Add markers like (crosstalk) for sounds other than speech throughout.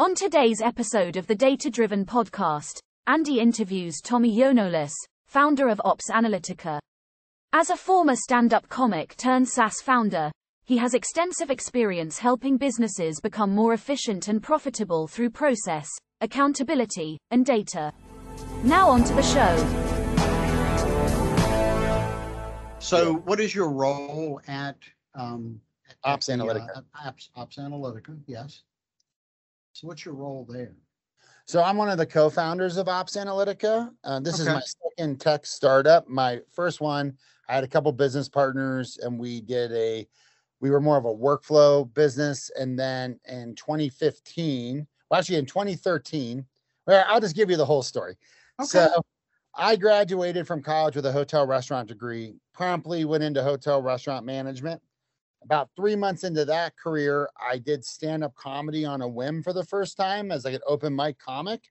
On today's episode of the Data Driven Podcast, Andy interviews Tommy Yionoulis, founder of Ops Analitica. As a former stand up comic turned SaaS founder, he has extensive experience helping businesses become more efficient and profitable through process, accountability, and data. Now, on to the show. So, what is your role at um, at Ops the, uh, Analitica. Ops, Ops Analitica, yes. So, what's your role there? So I'm one of the co-founders of Ops Analitica. Uh, this is my second tech startup. My first one, I had a couple business partners, and we did a. We were more of a workflow business, and then in 2015, well, actually in 2013, well, I'll just give you the whole story. Okay. So I graduated from college with a hotel restaurant degree. Promptly went into hotel restaurant management. About three months into that career, I did stand up comedy on a whim for the first time as like an open mic comic.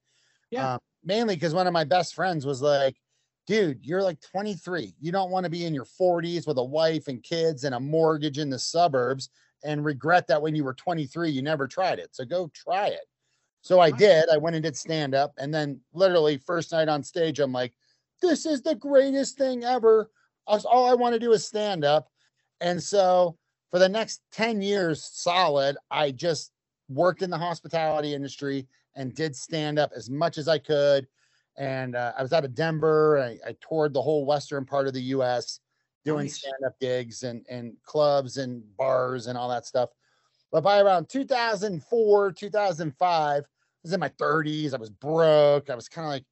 Yeah. Uh, mainly because one of my best friends was like, dude, you're like 23. You don't want to be in your 40s with a wife and kids and a mortgage in the suburbs and regret that when you were 23, you never tried it. So go try it. So I did. I went and did stand up. And then, literally, first night on stage, I'm like, this is the greatest thing ever. All I want to do is stand up. And so, for the next 10 years solid, I just worked in the hospitality industry and did stand up as much as I could. And uh, I was out of Denver. I, I toured the whole western part of the US doing Nice. stand up gigs and, and clubs and bars and all that stuff. But by around 2004, 2005, I was in my 30s. I was broke. I was kind of like,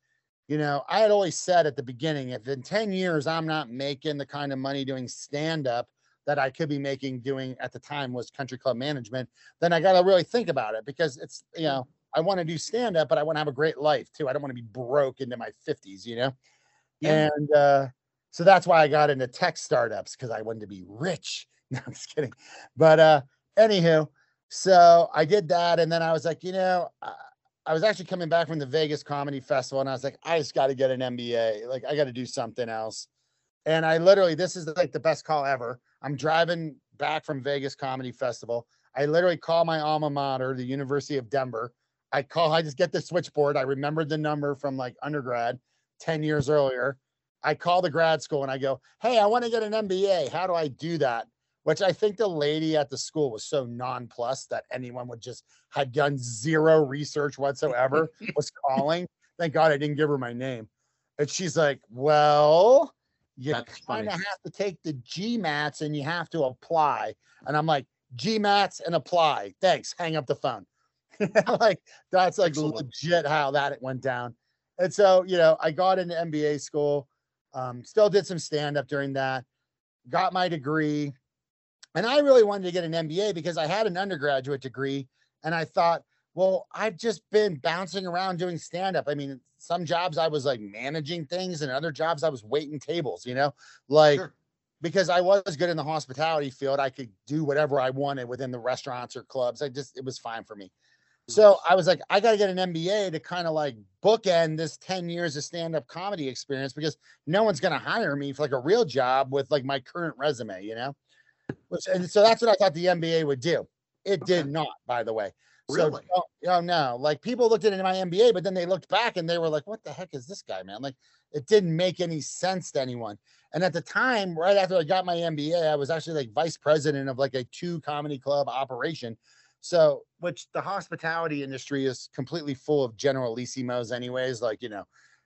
you know, I had always said at the beginning, if in 10 years I'm not making the kind of money doing stand up that I could be making doing at the time was country club management, then I got to really think about it because it's, you know, I want to do stand up, but I want to have a great life too. I don't want to be broke into my 50s, you know? Yeah. And uh, so that's why I got into tech startups because I wanted to be rich. (laughs) No, I'm just kidding. But uh, anywho, so I did that. And then I was like, you know, I, I was actually coming back from the Vegas Comedy Festival and I was like, I just got to get an MBA. Like, I got to do something else. And I literally, this is like the best call ever. I'm driving back from Vegas Comedy Festival. I literally call my alma mater, the University of Denver. I call, I just get the switchboard. I remembered the number from like undergrad 10 years earlier. I call the grad school and I go, Hey, I want to get an MBA. How do I do that? Which I think the lady at the school was so nonplussed that anyone would just had done zero research whatsoever (laughs) was calling. Thank God I didn't give her my name. And she's like, Well, you kind of have to take the GMATs and you have to apply. And I'm like, GMATs and apply. Thanks. Hang up the phone. (laughs) like that's like Excellent. legit how that went down. And so, you know, I got into MBA school, um, still did some stand up during that, got my degree. And I really wanted to get an MBA because I had an undergraduate degree. And I thought, well, I've just been bouncing around doing stand up. I mean, some jobs I was like managing things, and other jobs I was waiting tables, you know, like Sure. because I was good in the hospitality field, I could do whatever I wanted within the restaurants or clubs. I just, it was fine for me. So I was like, I got to get an MBA to kind of like bookend this 10 years of stand up comedy experience because no one's going to hire me for like a real job with like my current resume, you know? Which, and so that's what I thought the MBA would do. It did not, by the way. So, Really? oh, oh, no. Like people looked at it in my MBA, but then they looked back and they were like, what the heck is this guy, man? Like it didn't make any sense to anyone. And at the time, right after I got my MBA, I was actually like vice president of like a two comedy club operation. So, which the hospitality industry is completely full of generalissimos, anyways. Like, you know,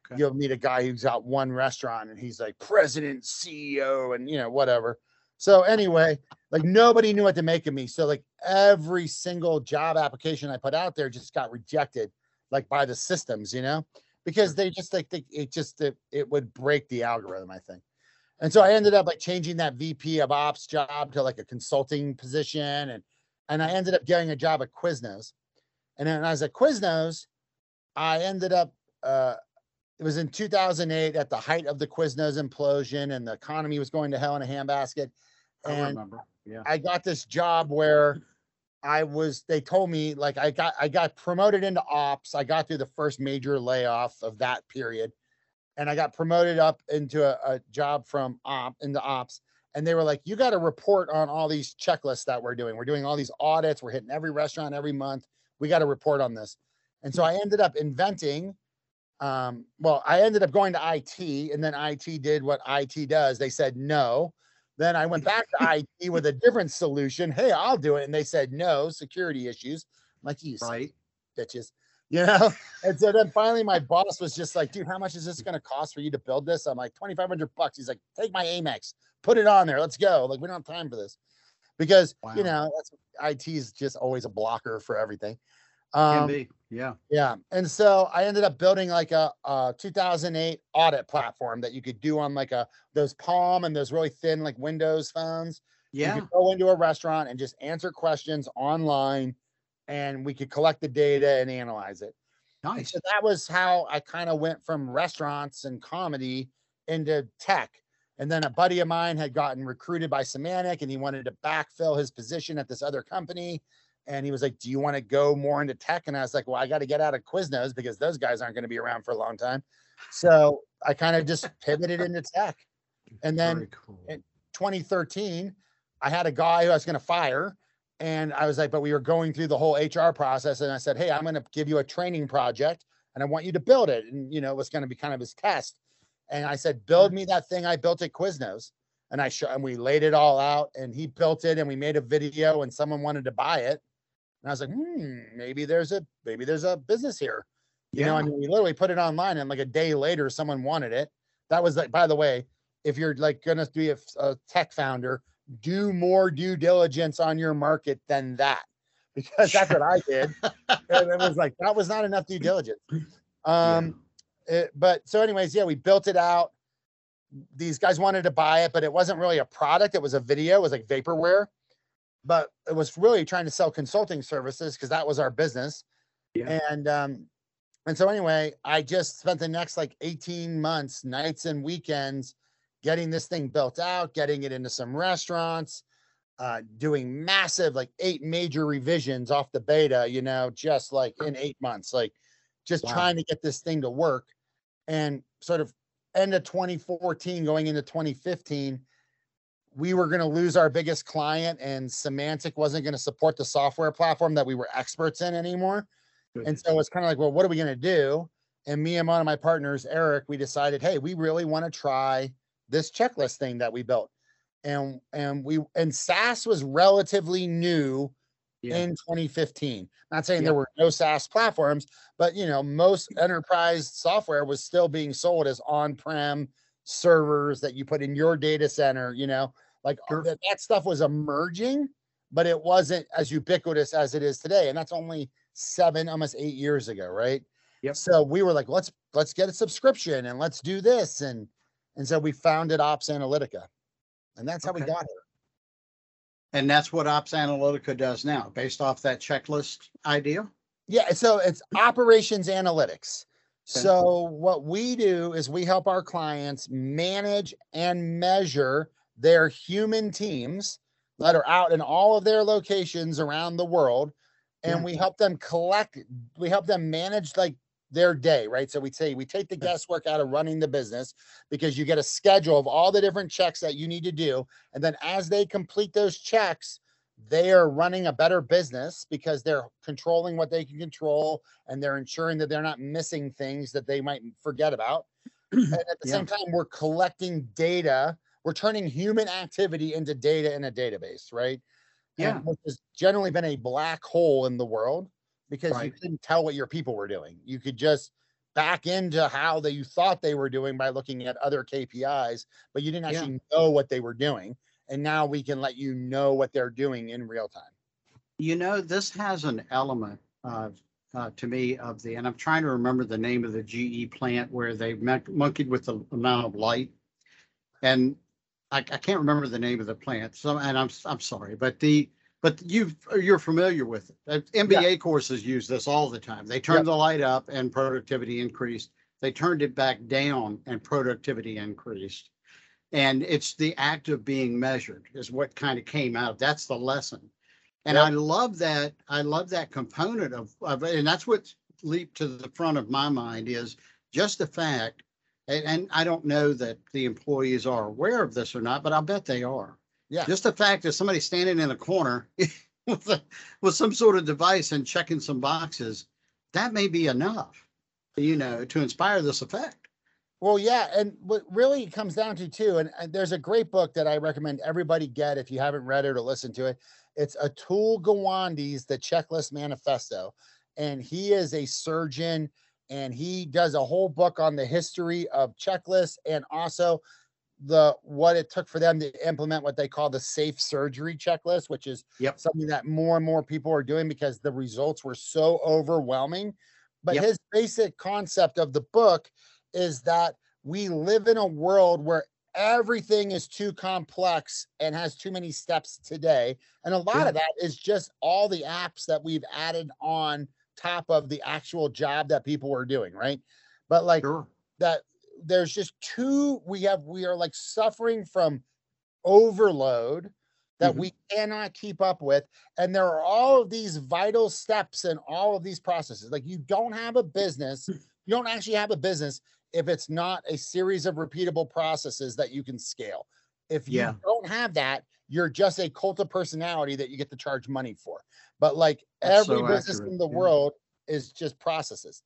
Okay. you'll meet a guy who's got one restaurant and he's like president, CEO, and you know, whatever. So, anyway, like nobody knew what to make of me. So, like every single job application I put out there just got rejected, like by the systems, you know, because they just like they, it just it, it would break the algorithm, I think. And so I ended up like changing that VP of ops job to like a consulting position and and I ended up getting a job at Quiznos. And then I was at Quiznos, I ended up uh it was in 2008 at the height of the Quiznos implosion and the economy was going to hell in a handbasket. I And remember. Yeah. I got this job where I was they told me like I got I got promoted into ops. I got through the first major layoff of that period. And I got promoted up into a, a job from op into ops. And they were like, you got to report on all these checklists that we're doing. We're doing all these audits. We're hitting every restaurant every month. we got to report on this. And so I ended up inventing. Um, well, I ended up going to IT, and then IT did what IT does. They said no. Then I went back to (laughs) IT with a different solution. Hey, I'll do it. And they said no, security issues. I'm like, you Right. bitches, (laughs) you know? And so then finally my boss was just like, dude, how much is this going to cost for you to build this? I'm like, 2,500 bucks. He's like, take my Amex, put it on there. Let's go. Like, we don't have time for this because, you know, IT is just always a blocker for everything. Can Um, be. Yeah. yeah. And so I ended up building like a, a 2008 audit platform that you could do on like a, those Palm and those really thin like Windows phones. Yeah. You could go into a restaurant and just answer questions online and we could collect the data and analyze it. And Nice. so that was how I kind of went from restaurants and comedy into tech. And then a buddy of mine had gotten recruited by Symantec and he wanted to backfill his position at this other company. And he was like, Do you want to go more into tech? And I was like, Well, I got to get out of Quiznos because those guys aren't going to be around for a long time. So I kind of just pivoted into tech. And then cool. it- 2013, I had a guy who I was going to fire. And I was like, but we were going through the whole HR process. And I said, Hey, I'm going to give you a training project and I want you to build it. And, you know, it was going to be kind of his test. And I said, build me that thing I built at Quiznos. And I show, and we laid it all out and he built it and we made a video and someone wanted to buy it. And I was like, hmm, maybe there's a, maybe there's a business here. You know, I mean, we literally put it online and like a day later, someone wanted it. That was like, by the way, if you're like gonna be a tech founder, do more due diligence on your market than that, (laughs) because that's what I did. and it was like that was not enough due diligence. Um, it- but so, anyways, yeah, we built it out. These guys wanted to buy it, but it wasn't really a product. It was a video. It was like vaporware, but it was really trying to sell consulting services because that was our business. Yeah. And um, and so anyway, I just spent the next like 18 months, nights and weekends, getting this thing built out, getting it into some restaurants, uh, doing massive, like eight major revisions off the beta, you know, just like in eight months, like just Wow. trying to get this thing to work. And sort of end of 2014, going into 2015, we were going to lose our biggest client, and Symantec wasn't going to support the software platform that we were experts in anymore. And so it's kind of like, well, what are we going to do? And me and one of my partners, Eric, we decided, hey, we really want to try this checklist thing that we built. And and we and SaaS was relatively new Yeah. in 2015. Not saying Yeah. there were no SaaS platforms, but you know, most enterprise software was still being sold as on-prem servers that you put in your data center, you know, like uh, Sure. that, that stuff was emerging, but it wasn't as ubiquitous as it is today. And that's only seven, almost eight years ago, right? Yep. So we were like, let's let's get a subscription and let's do this. And and so we founded Ops Analitica. And that's how we got here. And that's what Ops Analitica does now, based off that checklist idea. Yeah, so it's operations analytics. So what we do is we help our clients manage and measure their human teams that are out in all of their locations around the world and Yeah. we help them collect we help them manage like their day, right? So we say we take the guesswork out of running the business because you get a schedule of all the different checks that you need to do and then as they complete those checks they are running a better business because they're controlling what they can control and they're ensuring that they're not missing things that they might forget about. (clears throat) and at the Yeah. same time, we're collecting data. We're turning human activity into data in a database, right? And Yeah. which has generally been a black hole in the world because you couldn't tell what your people were doing. You could just back into how they you thought they were doing by looking at other KPIs, but you didn't Yeah. actually know what they were doing. And now we can let you know what they're doing in real time. You know, this has an element of, uh, to me of the, and I'm trying to remember the name of the GE plant where they monkeyed with the amount of light. And I, I can't remember the name of the plant. So, and I'm, I'm sorry, but the, but you, you're familiar with it. MBA courses use this all the time. They Yep. turned the light up and productivity increased. They turned it back down and productivity increased. And it's the act of being measured is what kind of came out. That's the lesson. And Yep. I love that. I love that component of, of, and that's what leaped to the front of my mind is just the fact. And, and I don't know that the employees are aware of this or not, but I bet they are. Yeah. Just the fact that somebody's standing in a corner (laughs) with, a, with some sort of device and checking some boxes, that may be enough, you know, to inspire this effect. Well, yeah, and what really comes down to too, and, and there's a great book that I recommend everybody get if you haven't read it or listened to it. It's Atul Gawande's The Checklist Manifesto, and he is a surgeon, and he does a whole book on the history of checklists and also the what it took for them to implement what they call the safe surgery checklist, which is Yep. something that more and more people are doing because the results were so overwhelming. But Yep. his basic concept of the book is that we live in a world where everything is too complex and has too many steps today. And a lot of that is just all the apps that we've added on top of the actual job that people are doing, right? But like Sure. that there's just too we have we are like suffering from overload that Mhm. we cannot keep up with and there are all of these vital steps and all of these processes like you don't have a business you don't actually have a business if it's not a series of repeatable processes that you can scale if you Yeah. don't have that you're just a cult of personality that you get to charge money for but like That's every so business accurate, in the yeah. world is just processes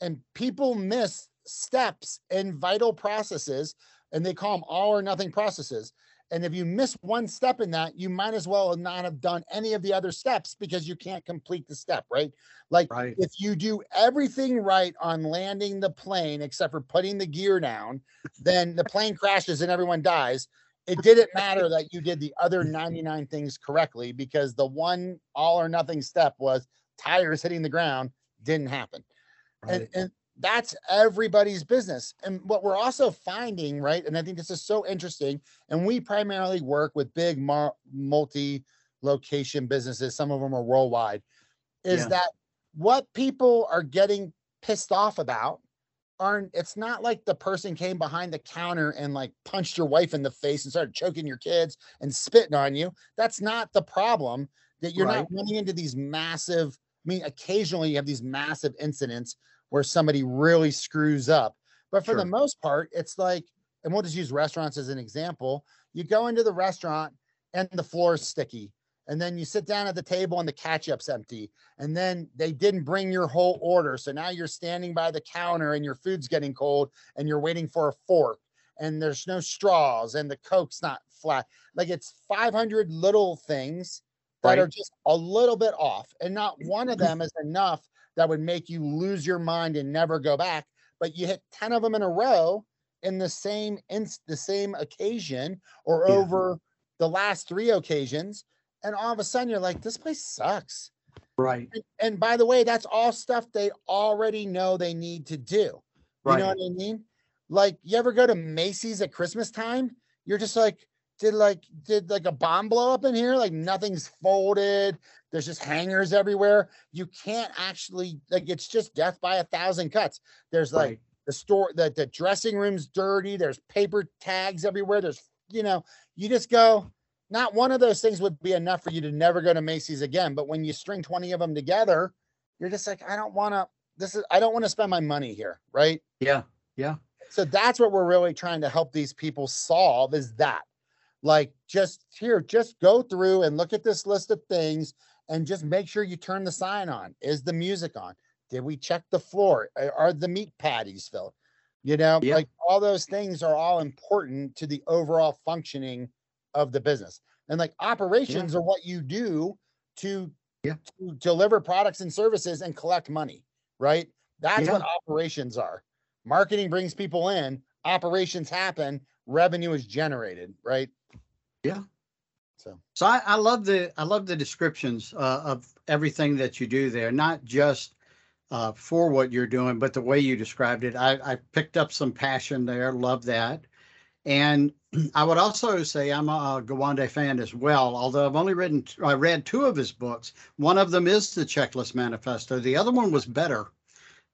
and people miss steps in vital processes and they call them all or nothing processes and if you miss one step in that you might as well not have done any of the other steps because you can't complete the step right? Like Right. if you do everything right on landing the plane except for putting the gear down then the plane crashes and everyone dies. It didn't matter that you did the other 99 things correctly because the one all or nothing step was tires hitting the ground didn't happen. And, and that's everybody's business and what we're also finding right and i think this is so interesting and we primarily work with big mar- multi location businesses some of them are worldwide is Yeah. that what people are getting pissed off about aren't it's not like the person came behind the counter and like punched your wife in the face and started choking your kids and spitting on you that's not the problem that you're Right. not running into these massive i mean occasionally you have these massive incidents where somebody really screws up. But for the most part it's like and we'll just use restaurants as an example. You go into the restaurant and the floor is sticky and then you sit down at the table and the ketchup's empty and then they didn't bring your whole order. So now you're standing by the counter and your food's getting cold and you're waiting for a fork and there's no straws and the coke's not flat. Like it's 500 little things that are just a little bit off and not one of them is enough that would make you lose your mind and never go back but you hit 10 of them in a row in the same inst- the same occasion or Yeah. over the last three occasions and all of a sudden you're like this place sucks Right. and, and by the way, that's all stuff they already know they need to do. You Right. know what I mean? Like, you ever go to Macy's at Christmas time? You're just like, did like did like a bomb blow up in here? Like nothing's folded. There's just hangers everywhere. You can't actually like it's just death by a thousand cuts. There's like Right. the store the, the dressing room's dirty. There's paper tags everywhere. There's you know, you just go, not one of those things would be enough for you to never go to Macy's again. But when you string 20 of them together, you're just like, I don't want to, this is, I don't want to spend my money here. Right. Yeah. Yeah. So that's what we're really trying to help these people solve is that like, just here, just go through and look at this list of things and just make sure you turn the sign on. Is the music on? Did we check the floor? Are- the meat patties filled? You know, Yeah. like all those things are all important to the overall functioning of the business. And like operations are what you do to, Yeah. to deliver products and services and collect money, right? That's what operations are. Marketing brings people in, operations happen, revenue is generated, right? Yeah. So So I, I love the I love the descriptions uh, of everything that you do there, not just uh, for what you're doing, but the way you described it. I, I picked up some passion there. Love that. And (clears throat) I would also say I'm a Gawande fan as well, although I've only written I read two of his books. One of them is the Checklist Manifesto. The other one was Better.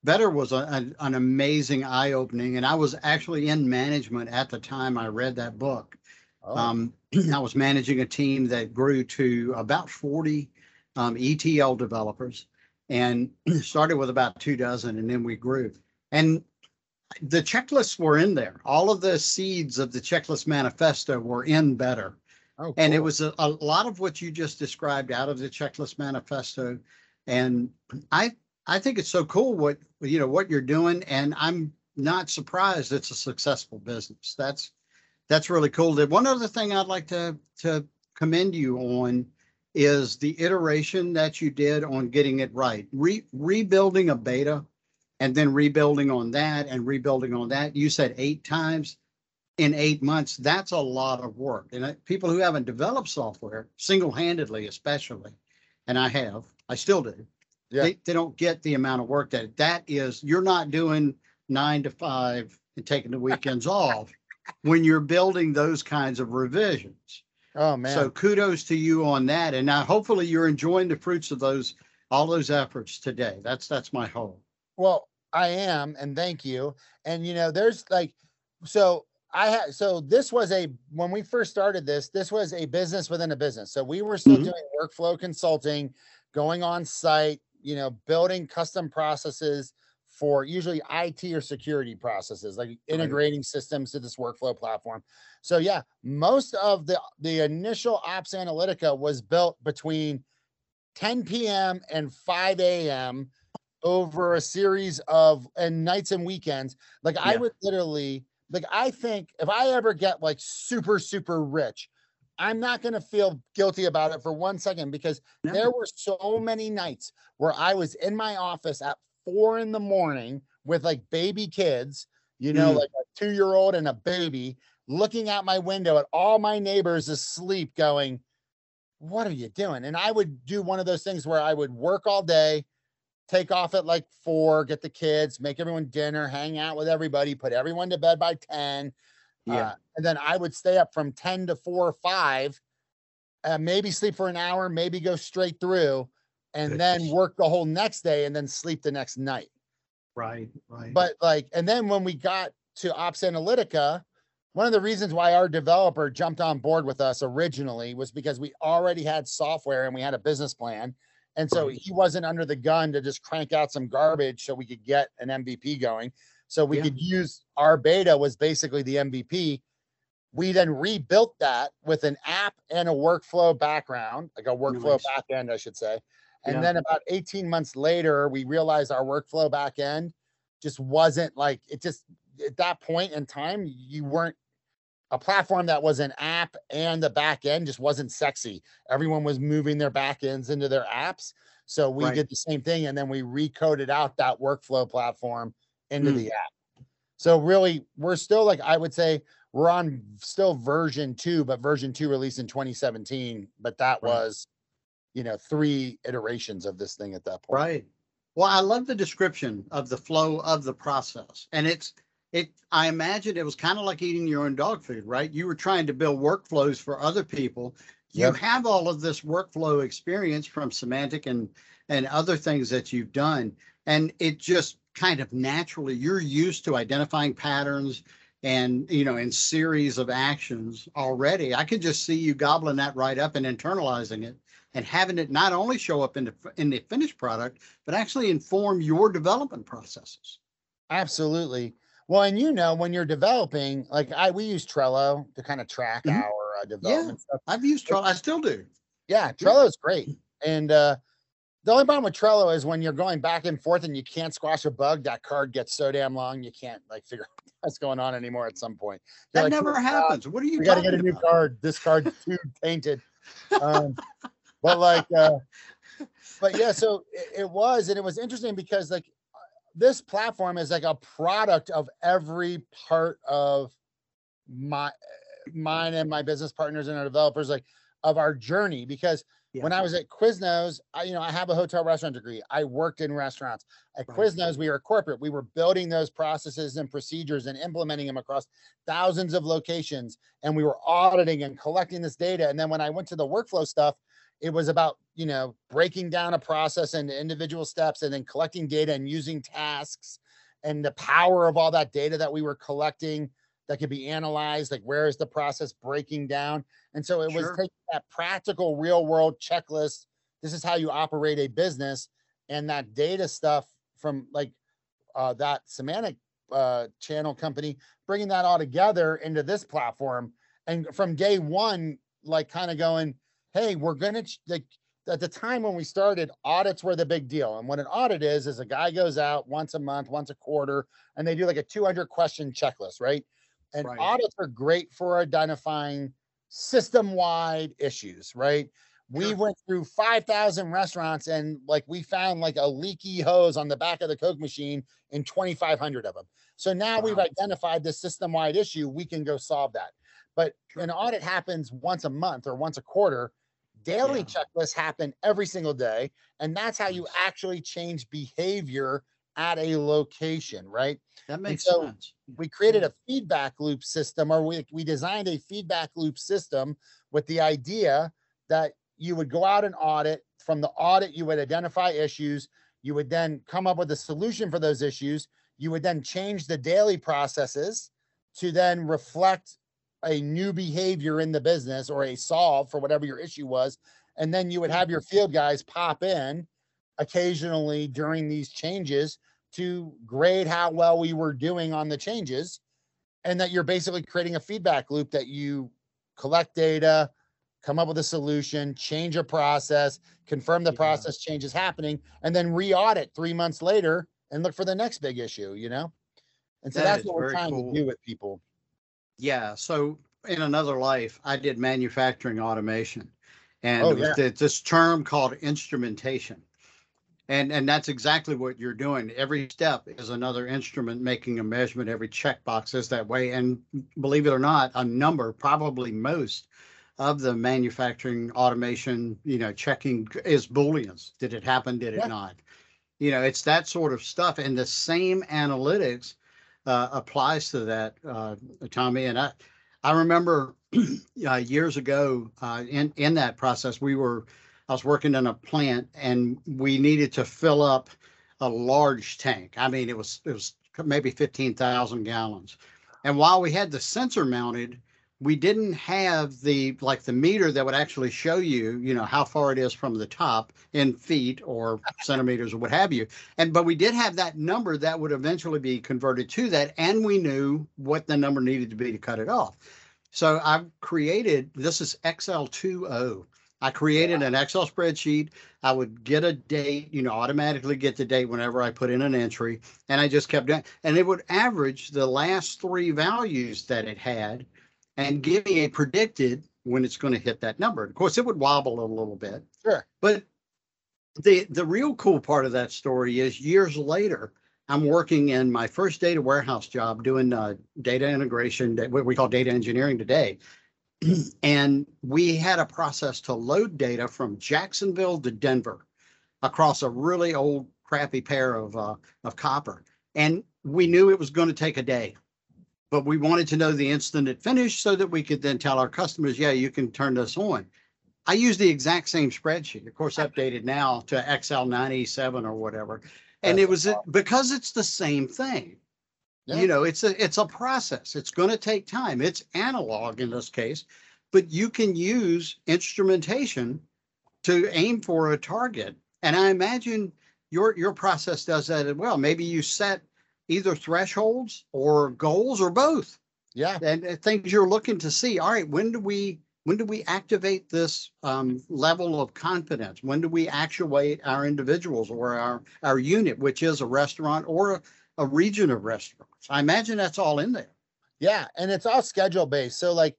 Better was a, an, an amazing eye opening, and I was actually in management at the time I read that book. oh, Um, (clears throat) I was managing a team that grew to about 40 um, ETL developers and (clears throat) started with about two dozen, and then we grew. And the checklists were in there. All of the seeds of the checklist manifesto were in better. Oh, And it was a, a lot of what you just described out of the checklist manifesto. And I, I think it's so cool what, you know, what you're doing. And I'm not surprised it's a successful business. That's, that's really cool. The one other thing I'd like to, to commend you on is the iteration that you did on getting it right. Re, rebuilding a beta and then rebuilding on that and rebuilding on that. You said eight times in eight months. That's a lot of work. And people who haven't developed software single-handedly, especially, and I have, I still do. Yeah. They, they don't get the amount of work that that is. You're not doing nine to five and taking the weekends (laughs) off when you're building those kinds of revisions. Oh man. So kudos to you on that. And now hopefully you're enjoying the fruits of those, all those efforts today. That's, that's my hope. Well, I am, and thank you. And you know, there's like, so I had, so this was a, when we first started this, this was a business within a business. So we were still Mhm. doing workflow consulting, going on site, you know, building custom processes for usually IT or security processes, like integrating systems to this workflow platform. So yeah, most of the the initial Ops Analitica was built between 10 p.m. and 5 a.m. over a series of and nights and weekends. Like I would literally like I think if I ever get like super super rich, I'm not going to feel guilty about it for one second because No. there were so many nights where I was in my office at four in the morning with like baby kids, you know, Mm. like a two year old and a baby, looking out my window at all my neighbors asleep, going, What are you doing? And I would do one of those things where I would work all day, take off at like four, get the kids, make everyone dinner, hang out with everybody, put everyone to bed by 10. Yeah. uh, and then I would stay up from 10 to 4 or 5, uh, maybe sleep for an hour, maybe go straight through, and then work the whole next day and then sleep the next night. Right, right. But like, and then when we got to Ops Analitica, one of the reasons why our developer jumped on board with us originally was because we already had software and we had a business plan. And so he wasn't under the gun to just crank out some garbage so we could get an MVP going. So we Yeah. could use our beta was basically the MVP. We then rebuilt that with an app and a workflow background, like a workflow Nice. backend, I should say. And Yeah. then about 18 months later, we realized our workflow backend just wasn't like it just at that point in time, you weren't a platform that was an app and the back end just wasn't sexy. Everyone was moving their back ends into their apps. So we Right. did the same thing and then we recoded out that workflow platform into Mm. the app. So really, we're still like I would say we're on still version two, but version two released in 2017. But that Right. was, you know, three iterations of this thing at that point. Right. Well, I love the description of the flow of the process. And it's, it, I imagine it was kind of like eating your own dog food, right? You were trying to build workflows for other people. You Yep. have all of this workflow experience from Symantec and, and other things that you've done. And it just kind of naturally, you're used to identifying patterns and, you know, in series of actions already. I could just see you gobbling that right up and internalizing it and having it not only show up in the, in the finished product, but actually inform your development processes. Absolutely. Well, and you know, when you're developing, like I, we use Trello to kind of track Mhm. our uh, development stuff. I've used Trello, I still do. Yeah, Trello is great. And uh, the only problem with Trello is when you're going back and forth and you can't squash a bug, that card gets so damn long you can't like figure (laughs) out what's going on anymore at some point. You're That like, never "Oh, God, happens. What are you We got to get a new about? card. This card's (laughs) too tainted. Um, but like, uh, but yeah, so it, it was, and it was interesting because like uh, this platform is like a product of every part of my mine and my business partners and our developers like of our journey because when I was at Quiznos, I you know I have a hotel restaurant degree. I worked in restaurants. At Right. Quiznos, we were corporate. We were building those processes and procedures and implementing them across thousands of locations, and we were auditing and collecting this data. And then when I went to the workflow stuff, it was about you know breaking down a process into individual steps and then collecting data and using tasks and the power of all that data that we were collecting that could be analyzed like where is the process breaking down and so it was taking that practical real world checklist this is how you operate a business and that data stuff from like uh, that Symantec uh, channel company bringing that all together into this platform and from day one like kind of going, hey, we're gonna like at the time when we started, audits were the big deal. And what an audit is, is a guy goes out once a month, once a quarter, and they do like a 200 question checklist, right? And Right. audits are great for identifying system wide issues, right? We Sure. went through 5,000 restaurants and like we found like a leaky hose on the back of the Coke machine in 2,500 of them. So now we've identified the system wide issue. We can go solve that. But Sure. an audit happens once a month or once a quarter. Daily Yeah. checklists happen every single day. And that's how you actually change behavior at a location, right? That makes so sense. we created a feedback loop system or we, we designed a feedback loop system with the idea that you would go out and audit. From the audit you would identify issues. You would then come up with a solution for those issues. You would then change the daily processes to then reflect a new behavior in the business or a solve for whatever your issue was. And then you would have your field guys pop in occasionally during these changes to grade how well we were doing on the changes and that you're basically creating a feedback loop that you collect data come up with a solution change a process confirm the Yeah. process change is happening and then re-audit three months later and look for the next big issue you know and so That that's what we're trying cool. to do with people Yeah. So in another life, I did manufacturing automation, and Oh, was this term called instrumentation. And and that's exactly what you're doing. Every step is another instrument making a measurement. Every checkbox is that way. And believe it or not, a number, probably most of the manufacturing automation, you know, checking is booleans. Did it happen? Did it Yeah. not? You know, it's that sort of stuff. And the same analytics uh, applies to that, uh, Tommy. And I, I remember (clears throat) uh, years ago uh, in in that process, we were, I was working in a plant, and we needed to fill up a large tank. I mean, it was it was maybe fifteen thousand gallons, and while we had the sensor mounted, we didn't have the like the meter that would actually show you, you know, how far it is from the top in feet or centimeters or what have you. And but we did have that number that would eventually be converted to that, and we knew what the number needed to be to cut it off. So I've created this is Excel 2.0. I created an Excel spreadsheet. I would get a date, you know, automatically get the date whenever I put in an entry, and I just kept doing. And it would average the last three values that it had, and give me a predicted when it's going to hit that number. Of course, it would wobble a little bit, sure but the the real cool part of that story is years later, I'm working in my first data warehouse job doing uh, data integration, what we call data engineering today. And we had a process to load data from Jacksonville to Denver across a really old crappy pair of uh, of copper. And we knew it was going to take a day. But we wanted to know the instant it finished so that we could then tell our customers, yeah, you can turn this on. I use the exact same spreadsheet, of course, updated now to Excel 97 or whatever. And That's it was because it's the same thing. Yeah. You know, it's a it's a process. It's going to take time. It's analog in this case, but you can use instrumentation to aim for a target. And I imagine your your process does that as well. Maybe you set either thresholds or goals or both yeah and uh, things you're looking to see. All right, when do we when do we activate this um, level of confidence? When do we actuate our individuals or our our unit, which is a restaurant or a, a region of restaurants? I imagine that's all in there. Yeah, and it's all schedule based. So like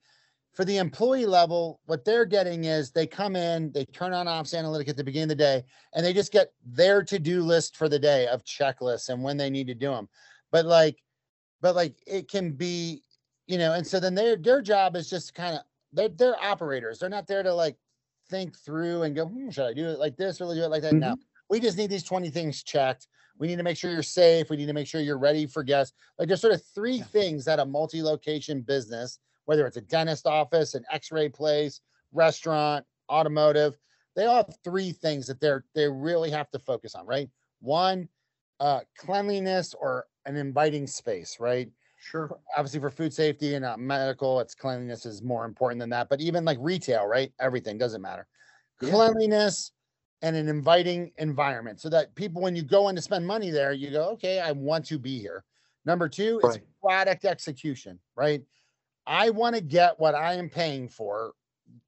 for the employee level, what they're getting is they come in, they turn on ops analytic at the beginning of the day, and they just get their to-do list for the day of checklists and when they need to do them. But like, but like it can be, you know, and so then their their job is just kind of they're they're operators. They're not there to like think through and go, hmm, should I do it like this? or do it like that? No. We just need these 20 things checked. We need to make sure you're safe. We need to make sure you're ready for guests. Like there's sort of three Yeah. things that a multi-location business, whether it's a dentist office, an x-ray place, restaurant, automotive, they all have three things that they're they really have to focus on, right? One, uh cleanliness or an inviting space, right? Sure. obviously for food safety and uh, medical, it's cleanliness is more important than that. But even like retail, right? Everything doesn't matter. Yeah. Cleanliness and an inviting environment so that people, when you go in to spend money there, you go, okay, I want to be here. Number two is product execution, right? I want to get what I am paying for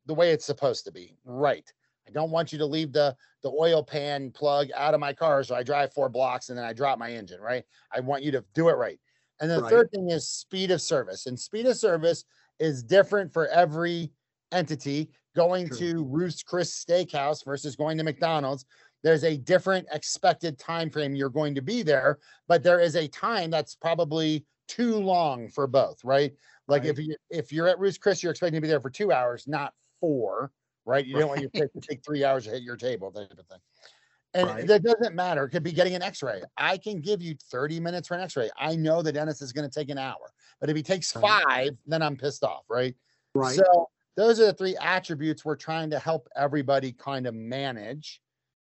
the way it's supposed to be. Right. I don't want you to leave the the oil pan plug out of my car so I drive four blocks and then I drop my engine, right? I want you to do it right. And the Right. third thing is speed of service. And speed of service is different for every entity. Going True. to Ruth's Chris Steakhouse versus going to McDonald's, there's a different expected time frame you're going to be there, but there is a time that's probably too long for both, right? Like if you if you're at Ruth's Chris, you're expecting to be there for two hours, not four, right? You don't want your pick to take three hours to hit your table, type of thing. And Right. that doesn't matter. It could be getting an X-ray. I can give you 30 minutes for an X-ray. I know the dentist is going to take an hour, but if he takes Right. five, then I'm pissed off, right? Right. So those are the three attributes we're trying to help everybody kind of manage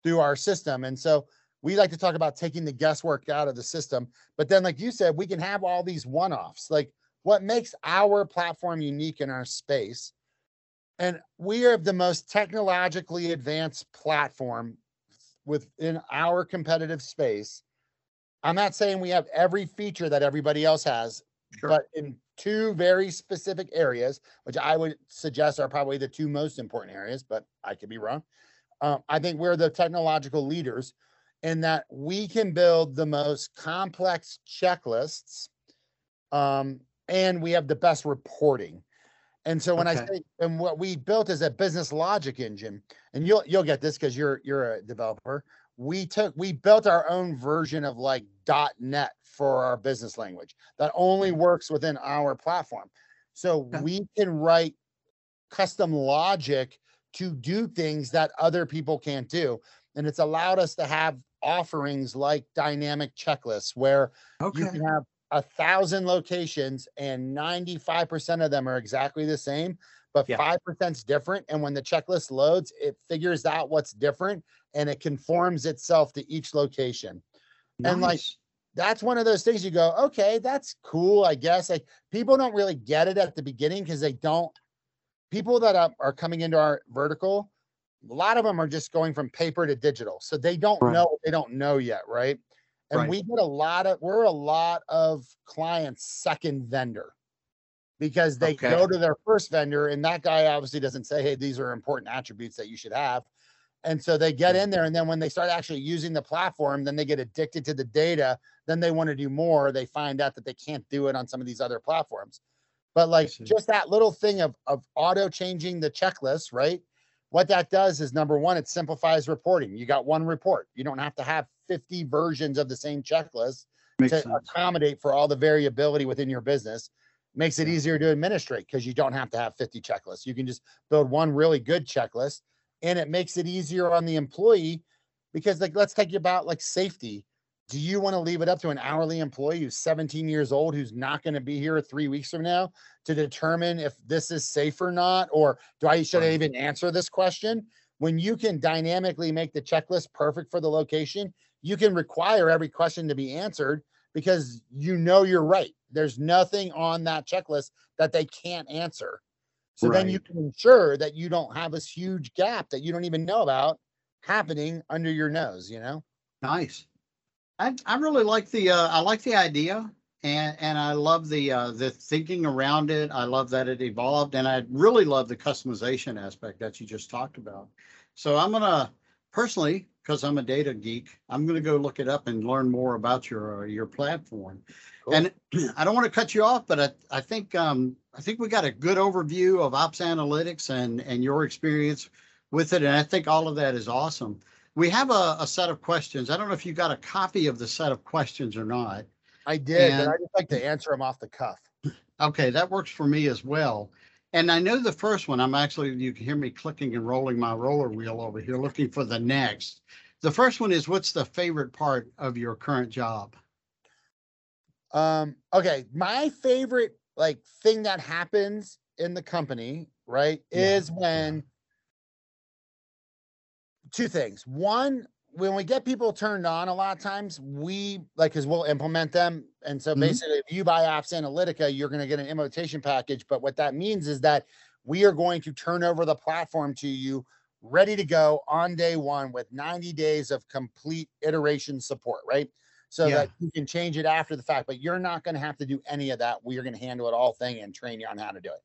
through our system. And so we like to talk about taking the guesswork out of the system. But then, like you said, we can have all these one-offs. Like what makes our platform unique in our space. And we are the most technologically advanced platform within our competitive space. I'm not saying we have every feature that everybody else has, Sure. but in two very specific areas, which I would suggest are probably the two most important areas, but I could be wrong. Um, I think we're the technological leaders in that we can build the most complex checklists, um, and we have the best reporting. And so when I say, and what we built is a business logic engine, and you'll you'll get this because you're you're a developer. We took we built our own version of like .NET for our business language that only mm. works within our platform. So Okay. we can write custom logic to do things that other people can't do. And it's allowed us to have offerings like dynamic checklists where you can have a thousand locations and 95% of them are exactly the same, but Yeah. 5% is different. And when the checklist loads, it figures out what's different and it conforms itself to each location. And, like, That's one of those things you go, okay, that's cool, I guess. Like people don't really get it at the beginning because they don't, people that are, are coming into our vertical, a lot of them are just going from paper to digital. So they don't Right. know they don't know yet, right? And Right. we get a lot of, we're a lot of clients' second vendor because they Okay. go to their first vendor and that guy obviously doesn't say, hey, these are important attributes that you should have. And so they get in there and then when they start actually using the platform, then they get addicted to the data. Then they want to do more. They find out that they can't do it on some of these other platforms. But like just that little thing of, of auto changing the checklist, right? What that does is number one, it simplifies reporting. You got one report. You don't have to have 50 versions of the same checklist Makes to sense. accommodate for all the variability within your business. Makes it easier to administrate because you don't have to have 50 checklists. You can just build one really good checklist and it makes it easier on the employee because like let's take you about like safety. Do you want to leave it up to an hourly employee who's 17 years old who's not going to be here three weeks from now to determine if this is safe or not? Or do I should I even answer this question? When you can dynamically make the checklist perfect for the location, you can require every question to be answered because you know you're right. There's nothing on that checklist that they can't answer. So then you can ensure that you don't have this huge gap that you don't even know about happening under your nose, you know? Nice. I, I really like the, uh, I like the idea and, and I love the, uh, the thinking around it. I love that it evolved and I really love the customization aspect that you just talked about. So I'm gonna personally, because I'm a data geek, I'm gonna go look it up and learn more about your, uh, your platform. Cool. And (clears throat) I don't want to cut you off, but I, I think, um, I think we got a good overview of ops analytics and, and your experience with it. And I think all of that is awesome. We have a, a set of questions. I don't know if you got a copy of the set of questions or not. I did, but And- I just like to answer them off the cuff. Okay, that works for me as well. And I know the first one, I'm actually, you can hear me clicking and rolling my roller wheel over here, looking for the next. The first one is what's the favorite part of your current job? Um, okay, my favorite like thing that happens in the company, right, Yeah, is when two things. One, when we get people turned on, a lot of times we like because we'll implement them. And so Mhm. basically, if you buy Ops Analitica, you're going to get an implementation package. But what that means is that we are going to turn over the platform to you ready to go on day one with 90 days of complete iteration support, right? So Yeah. that you can change it after the fact, but you're not going to have to do any of that. We are going to handle it all thing and train you on how to do it.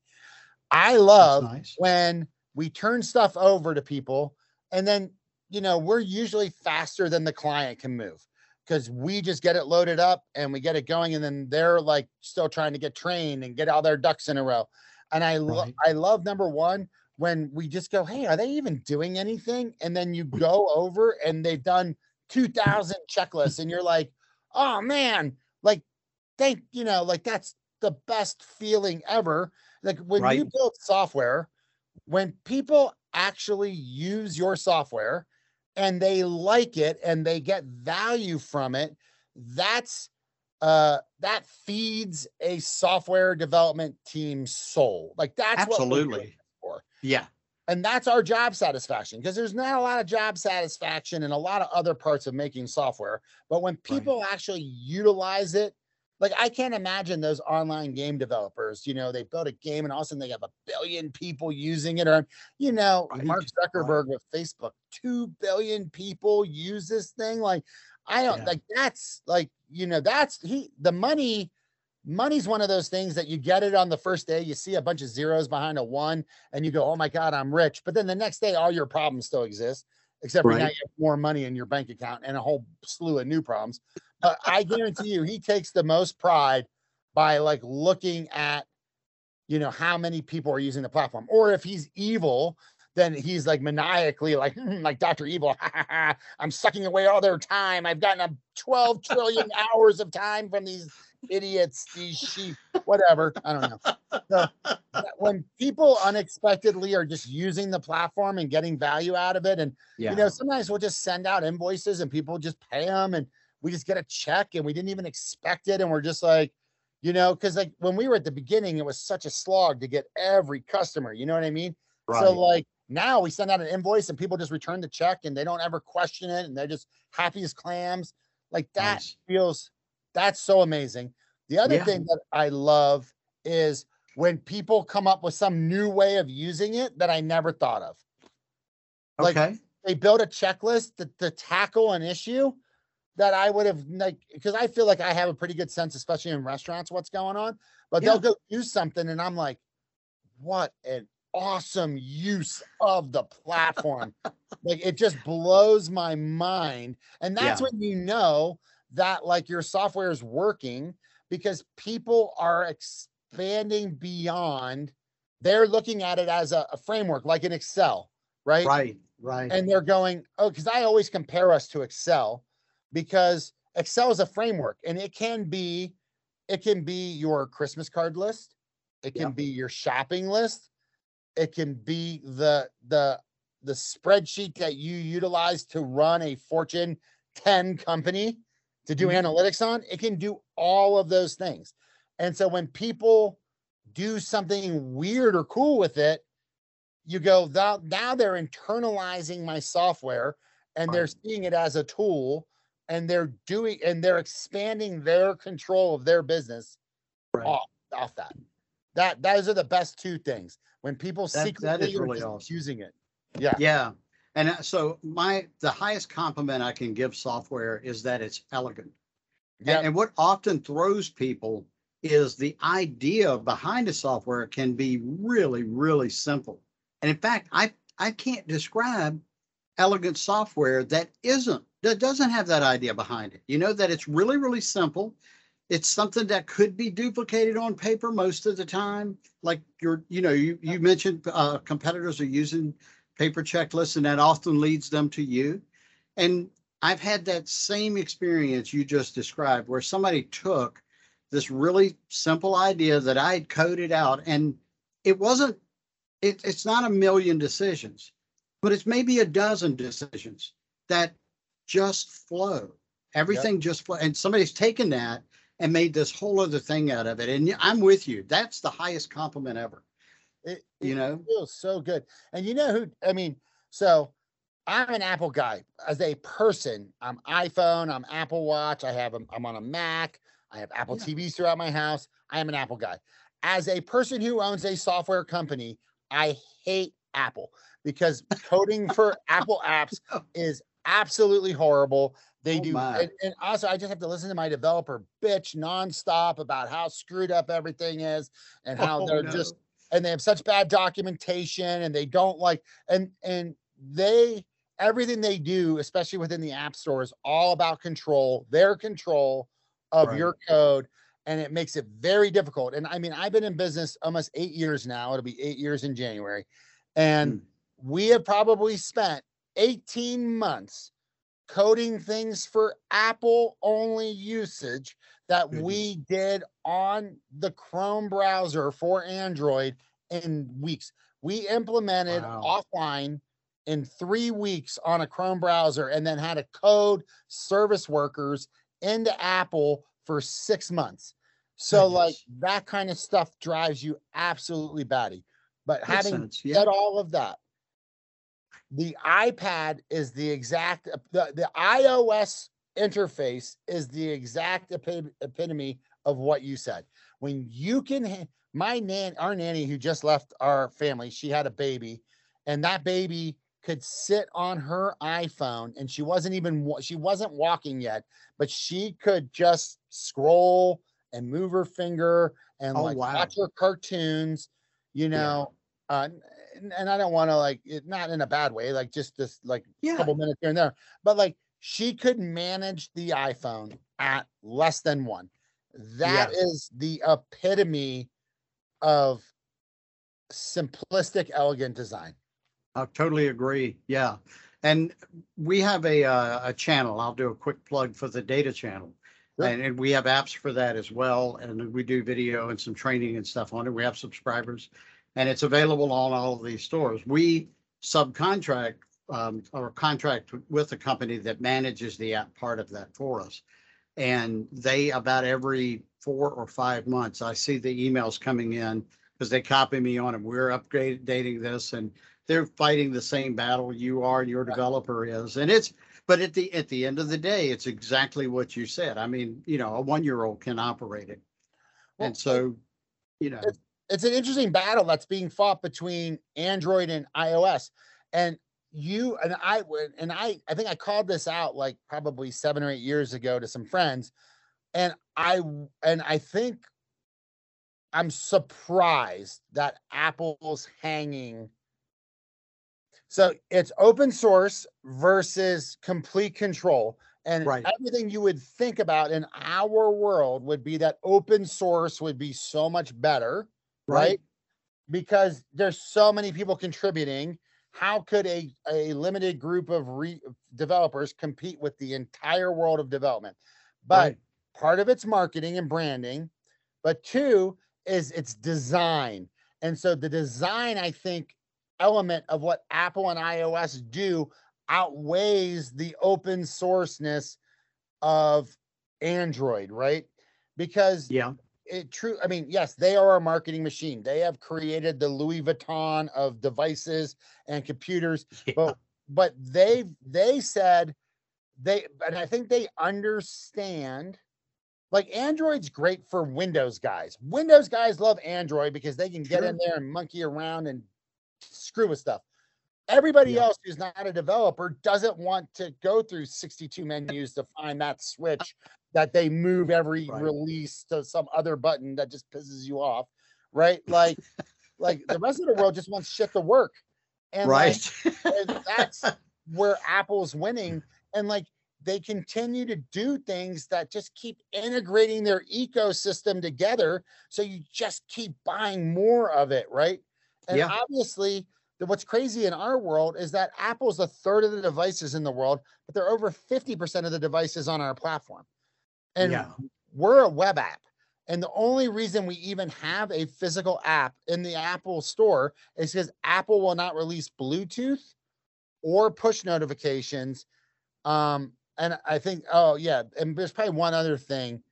I love nice. when we turn stuff over to people, and then you know we're usually faster than the client can move because we just get it loaded up and we get it going, and then they're like still trying to get trained and get all their ducks in a row. And I lo- Right. I love number one when we just go, hey, are they even doing anything? And then you go (laughs) over and they've done two thousand checklists, and you're like, oh man, like thank you know, like that's the best feeling ever. Like when you build software, when people actually use your software and they like it and they get value from it, that's uh that feeds a software development team's soul. Like that's what we're Absolutely. for Yeah. and that's our job satisfaction because there's not a lot of job satisfaction in a lot of other parts of making software but when people actually utilize it like i can't imagine those online game developers you know they built a game and all of a sudden they have a billion people using it or you know mark Right, right. zuckerberg with facebook 2 billion people use this thing like i don't Yeah. like that's like you know that's he the money money's one of those things that you get it on the first day you see a bunch of zeros behind a one and you go oh my god i'm rich but then the next day all your problems still exist except for now you have more money in your bank account and a whole slew of new problems but i guarantee you he takes the most pride by like looking at you know how many people are using the platform. Or if he's evil then he's like maniacally like "Hmm, like dr evil (laughs) i'm sucking away all their time. I've gotten a 12 trillion (laughs) hours of time from these idiots these sheep whatever i don't know. So, when people unexpectedly are just using the platform and getting value out of it and Yeah. you know sometimes we'll just send out invoices and people just pay them and we just get a check and we didn't even expect it and we're just like you know because like when we were at the beginning it was such a slog to get every customer you know what i mean right. so like now we send out an invoice and people just return the check and they don't ever question it and they're just happy as clams like that Nice. feels that's so amazing the other Yeah. thing that i love is when people come up with some new way of using it that i never thought of like, okay. they build a checklist to, to tackle an issue that I would have like because I feel like I have a pretty good sense, especially in restaurants, what's going on. But Yeah. they'll go do something, and I'm like, what an awesome use of the platform. (laughs) like it just blows my mind. And that's Yeah. when you know that like your software is working because people are expanding beyond, they're looking at it as a, a framework, like in Excel, right? Right. Right. and they're going oh because i always compare us to excel because excel is a framework and it can be it can be your christmas card list. It can Yeah. be your shopping list. It can be the the the spreadsheet that you utilize to run a fortune 10 company to do Mhm. analytics on. It can do all of those things. And so when people do something weird or cool with it you go "Thou- now they're internalizing my software and they're seeing it as a tool and they're doing and they're expanding their control of their business right. off, off that that those are the best two things when people That- that secretly is are really awesome. using it yeah Yeah. And uh, so my the highest compliment I can give software is that it's elegant. yeah And, and what often throws people is the idea behind a software can be really, really simple. And in fact, I I can't describe elegant software that isn't that doesn't have that idea behind it. You know that it's really, really simple. It's something that could be duplicated on paper most of the time. Like you're, you know, you you mentioned uh, competitors are using paper checklists, and that often leads them to you. And I've had that same experience you just described, where somebody took this really simple idea that I had coded out, and it wasn't. It, it's not a million decisions, but it's maybe a dozen decisions that just flow. Everything just flow, and somebody's taken that and made this whole other thing out of it. And I'm with you. That's the highest compliment ever. it, You it know. feels so good and you know who i mean so i'm an apple guy as a person i'm iphone i'm apple watch i have a, i'm on a mac i have apple Yeah. tvs throughout my house i am an apple guy as a person who owns a software company i hate apple because coding for (laughs) apple apps is absolutely horrible they Oh do and, and also i just have to listen to my developer bitch nonstop about how screwed up everything is and how Oh, they're no. just and they have such bad documentation and they don't like and and they everything they do, especially within the app store, is all about control, their control of Right. your code. And it makes it very difficult. And I mean, I've been in business almost eight years now. It'll be eight years in January. And hmm. we have probably spent 18 months coding things for Apple only usage that Goodness. we did on the Chrome browser for Android in weeks. We implemented Wow. offline in three weeks on a Chrome browser and then had to code service workers into Apple for six months. So, like that kind of stuff drives you absolutely batty. But Makes having sense, yeah. all of that, the iPad is the exact the, the iOS interface is the exact epi- epitome of what you said. When you can, my nan, our nanny who just left our family, she had a baby, and that baby could sit on her iPhone, and she wasn't even she wasn't walking yet, but she could just scroll and move her finger and Oh, like wow. watch her cartoons, you know. Uh, and, I don't want to like it, not in a bad way, like just this like Yeah, couple minutes here and there, but like she could manage the iPhone at less than one. That is the epitome of simplistic, elegant design. I totally agree. Yeah. And we have a, uh, a channel. I'll do a quick plug for the data channel. Sure. And, and we have apps for that as well. And we do video and some training and stuff on it. We have subscribers and it's available on all of these stores. We subcontract um, or contract with a company that manages the app part of that for us. And they about every four or five months, I see the emails coming in because they copy me on them. We're upgrading this and they're fighting the same battle you are and your developer is. And it's, but at the, at the end of the day, it's exactly what you said. I mean, you know, a one-year-old can operate it. Well, And so, you know, it's an interesting battle that's being fought between Android and iOS. And you and I would- and I I think I called this out like probably 7 or 8 years ago to some friends and I and I think I'm surprised that Apple's hanging so it's open source versus complete control. And Right. everything you would think about in our world would be that open source would be so much better right? Because there's so many people contributing. How could a, a limited group of re- developers compete with the entire world of development? But Right. part of it's marketing and branding, but two is its design. And so the design, I think, element of what Apple and iOS do outweighs the open sourceness of Android, right? Because Yeah, it true i mean yes they are a marketing machine. They have created the louis vuitton of devices and computers (laughs) yeah, but but they they said they and i think they understand like android's great for windows guys. Windows guys love android because they can get in there and monkey around and screw with stuff. Everybody Yeah. else who's not a developer doesn't want to go through 62 menus to find that switch that they move every Right. release to some other button that just pisses you off right like like the rest of the world just wants shit to work and like, right. and that's (laughs) where Apple's winning. And like they continue to do things that just keep integrating their ecosystem together. So you just keep buying more of it, right? And Yeah. obviously, the, what's crazy in our world is that Apple's a third of the devices in the world, but they're over 50% of the devices on our platform. And Yeah. we're a web app. And the only reason we even have a physical app in the Apple store is because Apple will not release Bluetooth or push notifications. Um, and I think, oh yeah, and there's probably one other thing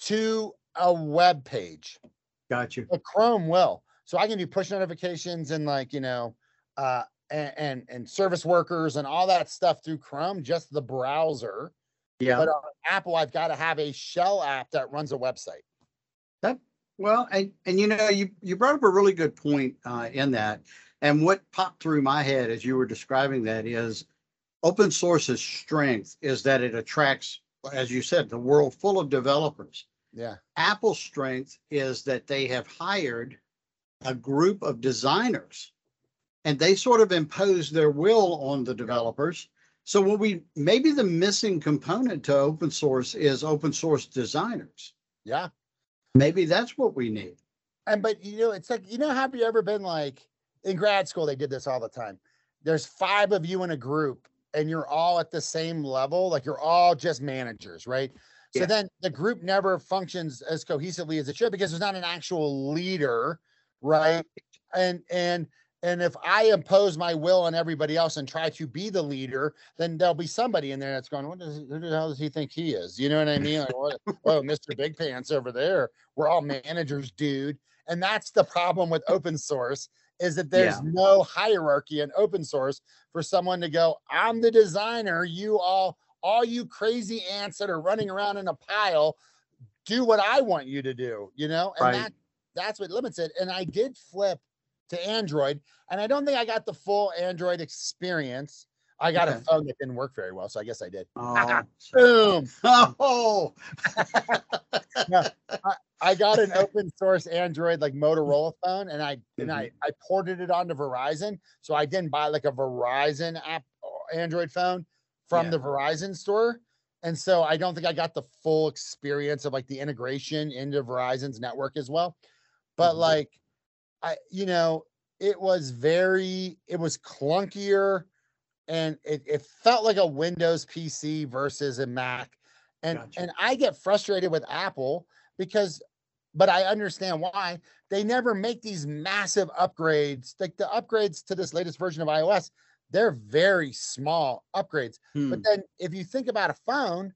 to a web page. Got you. But Chrome will. So I can do push notifications and like, you know, uh and and, and service workers and all that stuff through Chrome, just the browser. Yeah. But on Apple, I've got to have a shell app that runs a website. That Well, and, and you know, you, you brought up a really good point uh, in that. And what popped through my head as you were describing that is open source's strength is that it attracts, as you said, the world full of developers. Yeah. Apple's strength is that they have hired a group of designers and they sort of impose their will on the developers. So when we maybe the missing component to open source is open source designers. Yeah. Maybe that's what we need. And but you know, it's like, you know, have you ever been like in grad school, they did this all the time. There's five of you in a group and you're all at the same level, like you're all just managers, right? So Yeah. then the group never functions as cohesively as it should because there's not an actual leader, right? And and and if I impose my will on everybody else and try to be the leader, then there'll be somebody in there that's going, "What does who the hell does he think he is?" You know what I mean? Like, what, (laughs) oh, Mr. Big Pants over there. We're all managers, dude. And that's the problem with open source is that there's Yeah. no hierarchy in open source for someone to go, I'm the designer, you all, all you crazy ants that are running around in a pile, do what I want you to do, you know? And Right. that that's what limits it. And I did flip to Android, and I don't think I got the full Android experience. I got a phone that didn't work very well, so I guess I did. Oh, (laughs) Boom. (laughs) oh, (laughs) I got an open source Android like Motorola phone and I and I I ported it onto Verizon. So I didn't buy like a Verizon app Android phone from Yeah. the Verizon store. And so I don't think I got the full experience of like the integration into Verizon's network as well. But Mhm. like I you know, it was very it was clunkier and it, it felt like a Windows PC versus a Mac. And Gotcha. and I get frustrated with Apple because but I understand why they never make these massive upgrades. Like the upgrades to this latest version of iOS, they're very small upgrades. Hmm. But then if you think about a phone,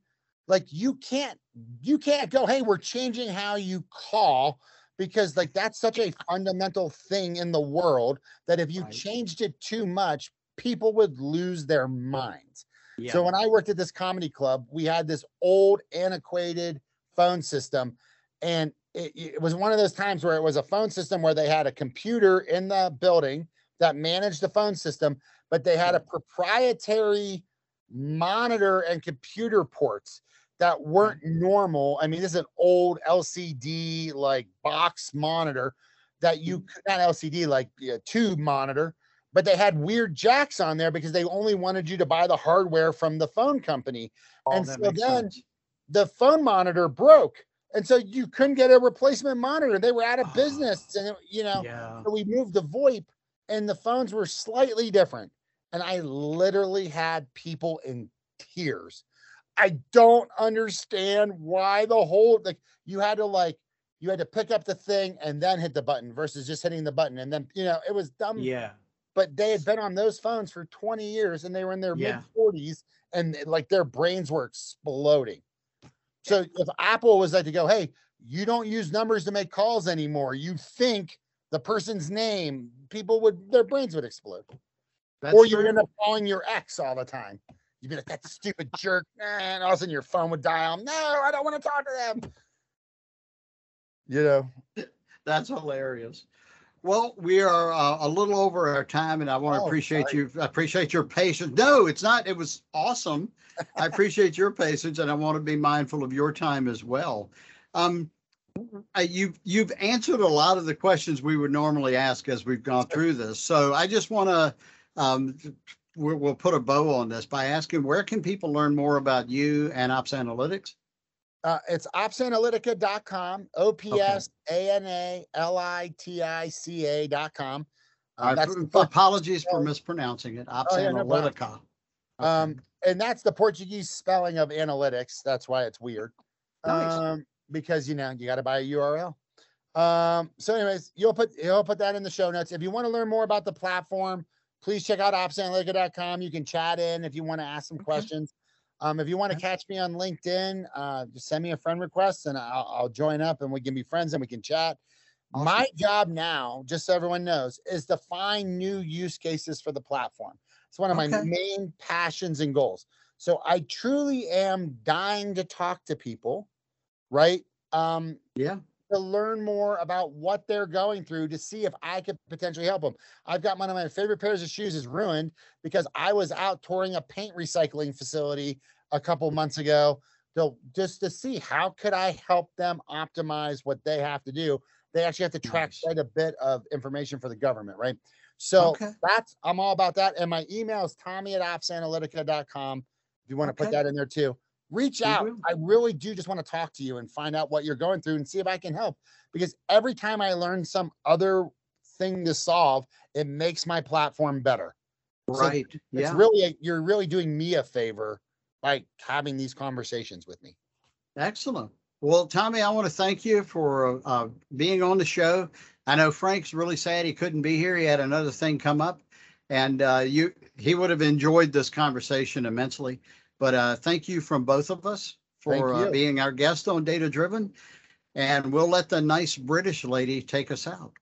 like you can't you can't go, hey, we're changing how you call because like that's such a fundamental thing in the world that if you changed it too much, people would lose their minds. yeah. So when I worked at this comedy club, we had this old antiquated phone system and it, it was one of those times where it was a phone system where they had a computer in the building that managed the phone system, but they had a proprietary monitor and computer ports that mm-hmm. weren't normal. I mean, this is an old LCD like box monitor that you mm-hmm. could not LCD like a tube monitor, but they had weird jacks on there because they only wanted you to buy the hardware from the phone company. Oh, and so then sense. the phone monitor broke. And so you couldn't get a replacement monitor. They were out of Oh. business. And, it- you know, yeah. so we moved to VoIP and the phones were slightly different. And I literally had people in tears. I don't understand why the whole like you had to like you had to pick up the thing and then hit the button versus just hitting the button and then you know it was dumb Yeah. but they had been on those phones for 20 years and they were in their Yeah. mid 40s and like their brains were exploding. So if Apple was like to go, hey, you don't use numbers to make calls anymore, you think the person's name, people would their brains would explode. That's or you end up calling your ex all the time. You'd be like, that stupid jerk. And all of a sudden your phone would dial. No, I don't want to talk to them. You know, (laughs) That's hilarious. Well, we are uh, a little over our time, and I want to Oh, appreciate sorry. you. I appreciate your patience. No, it's not. It was awesome. (laughs) I appreciate your patience, and I want to be mindful of your time as well. Um, you've you've answered a lot of the questions we would normally ask as we've gone through this. So I just want to um, we'll, we'll put a bow on this by asking where can people learn more about you and Ops Analytics? uh, it's opsanalytica.com, O P S A N A L I T I C A.com. Um, Uh, apologies for mispronouncing it. Ops Oh, yeah, no. Analytica. Um, and that's the Portuguese spelling of analytics. That's why it's weird. Nice. Um, because you know you got to buy a URL. Um, so, anyways, you'll put you'll put that in the show notes. If you want to learn more about the platform, please check out opsanalytica.com. You can chat in if you want to ask some Okay. questions. Um, if you want to catch me on LinkedIn, uh, just send me a friend request and I'll, I'll join up and we can be friends and we can chat. Awesome. My job now, just so everyone knows, is to find new use cases for the platform. It's one of my main passions and goals. So I truly am dying to talk to people, right? Um, Yeah. To learn more about what they're going through to see if I could potentially help them. I've got one of my favorite pairs of shoes is ruined because I was out touring a paint recycling facility a couple months ago to just to see how could I help them optimize what they have to do they actually have to track quite a bit of information for the government, right? So Okay. that's I'm all about that. And my email is tommy at opsanalytica.com. If you want to put that in there too. Reach We out. will. I really do just want to talk to you and find out what you're going through and see if I can help. Because every time I learn some other thing to solve, it makes my platform better. So Right, It's yeah, really a, you're really doing me a favor by having these conversations with me. excellent. Well, Tommy, I want to thank you for uh, being on the show. I know Frank's really sad he couldn't be here. He had another thing come up. And uh, you, he would have enjoyed this conversation immensely. But uh, thank you from both of us for uh, being our guest on Data Driven. And we'll let the nice British lady take us out.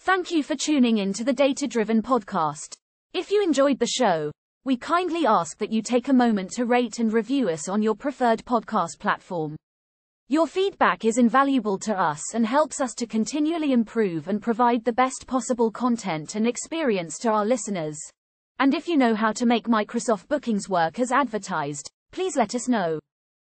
Thank you for tuning in to the Data Driven podcast. If you enjoyed the show, we kindly ask that you take a moment to rate and review us on your preferred podcast platform. Your feedback is invaluable to us and helps us to continually improve and provide the best possible content and experience to our listeners. And if you know how to make Microsoft bookings work as advertised, please let us know.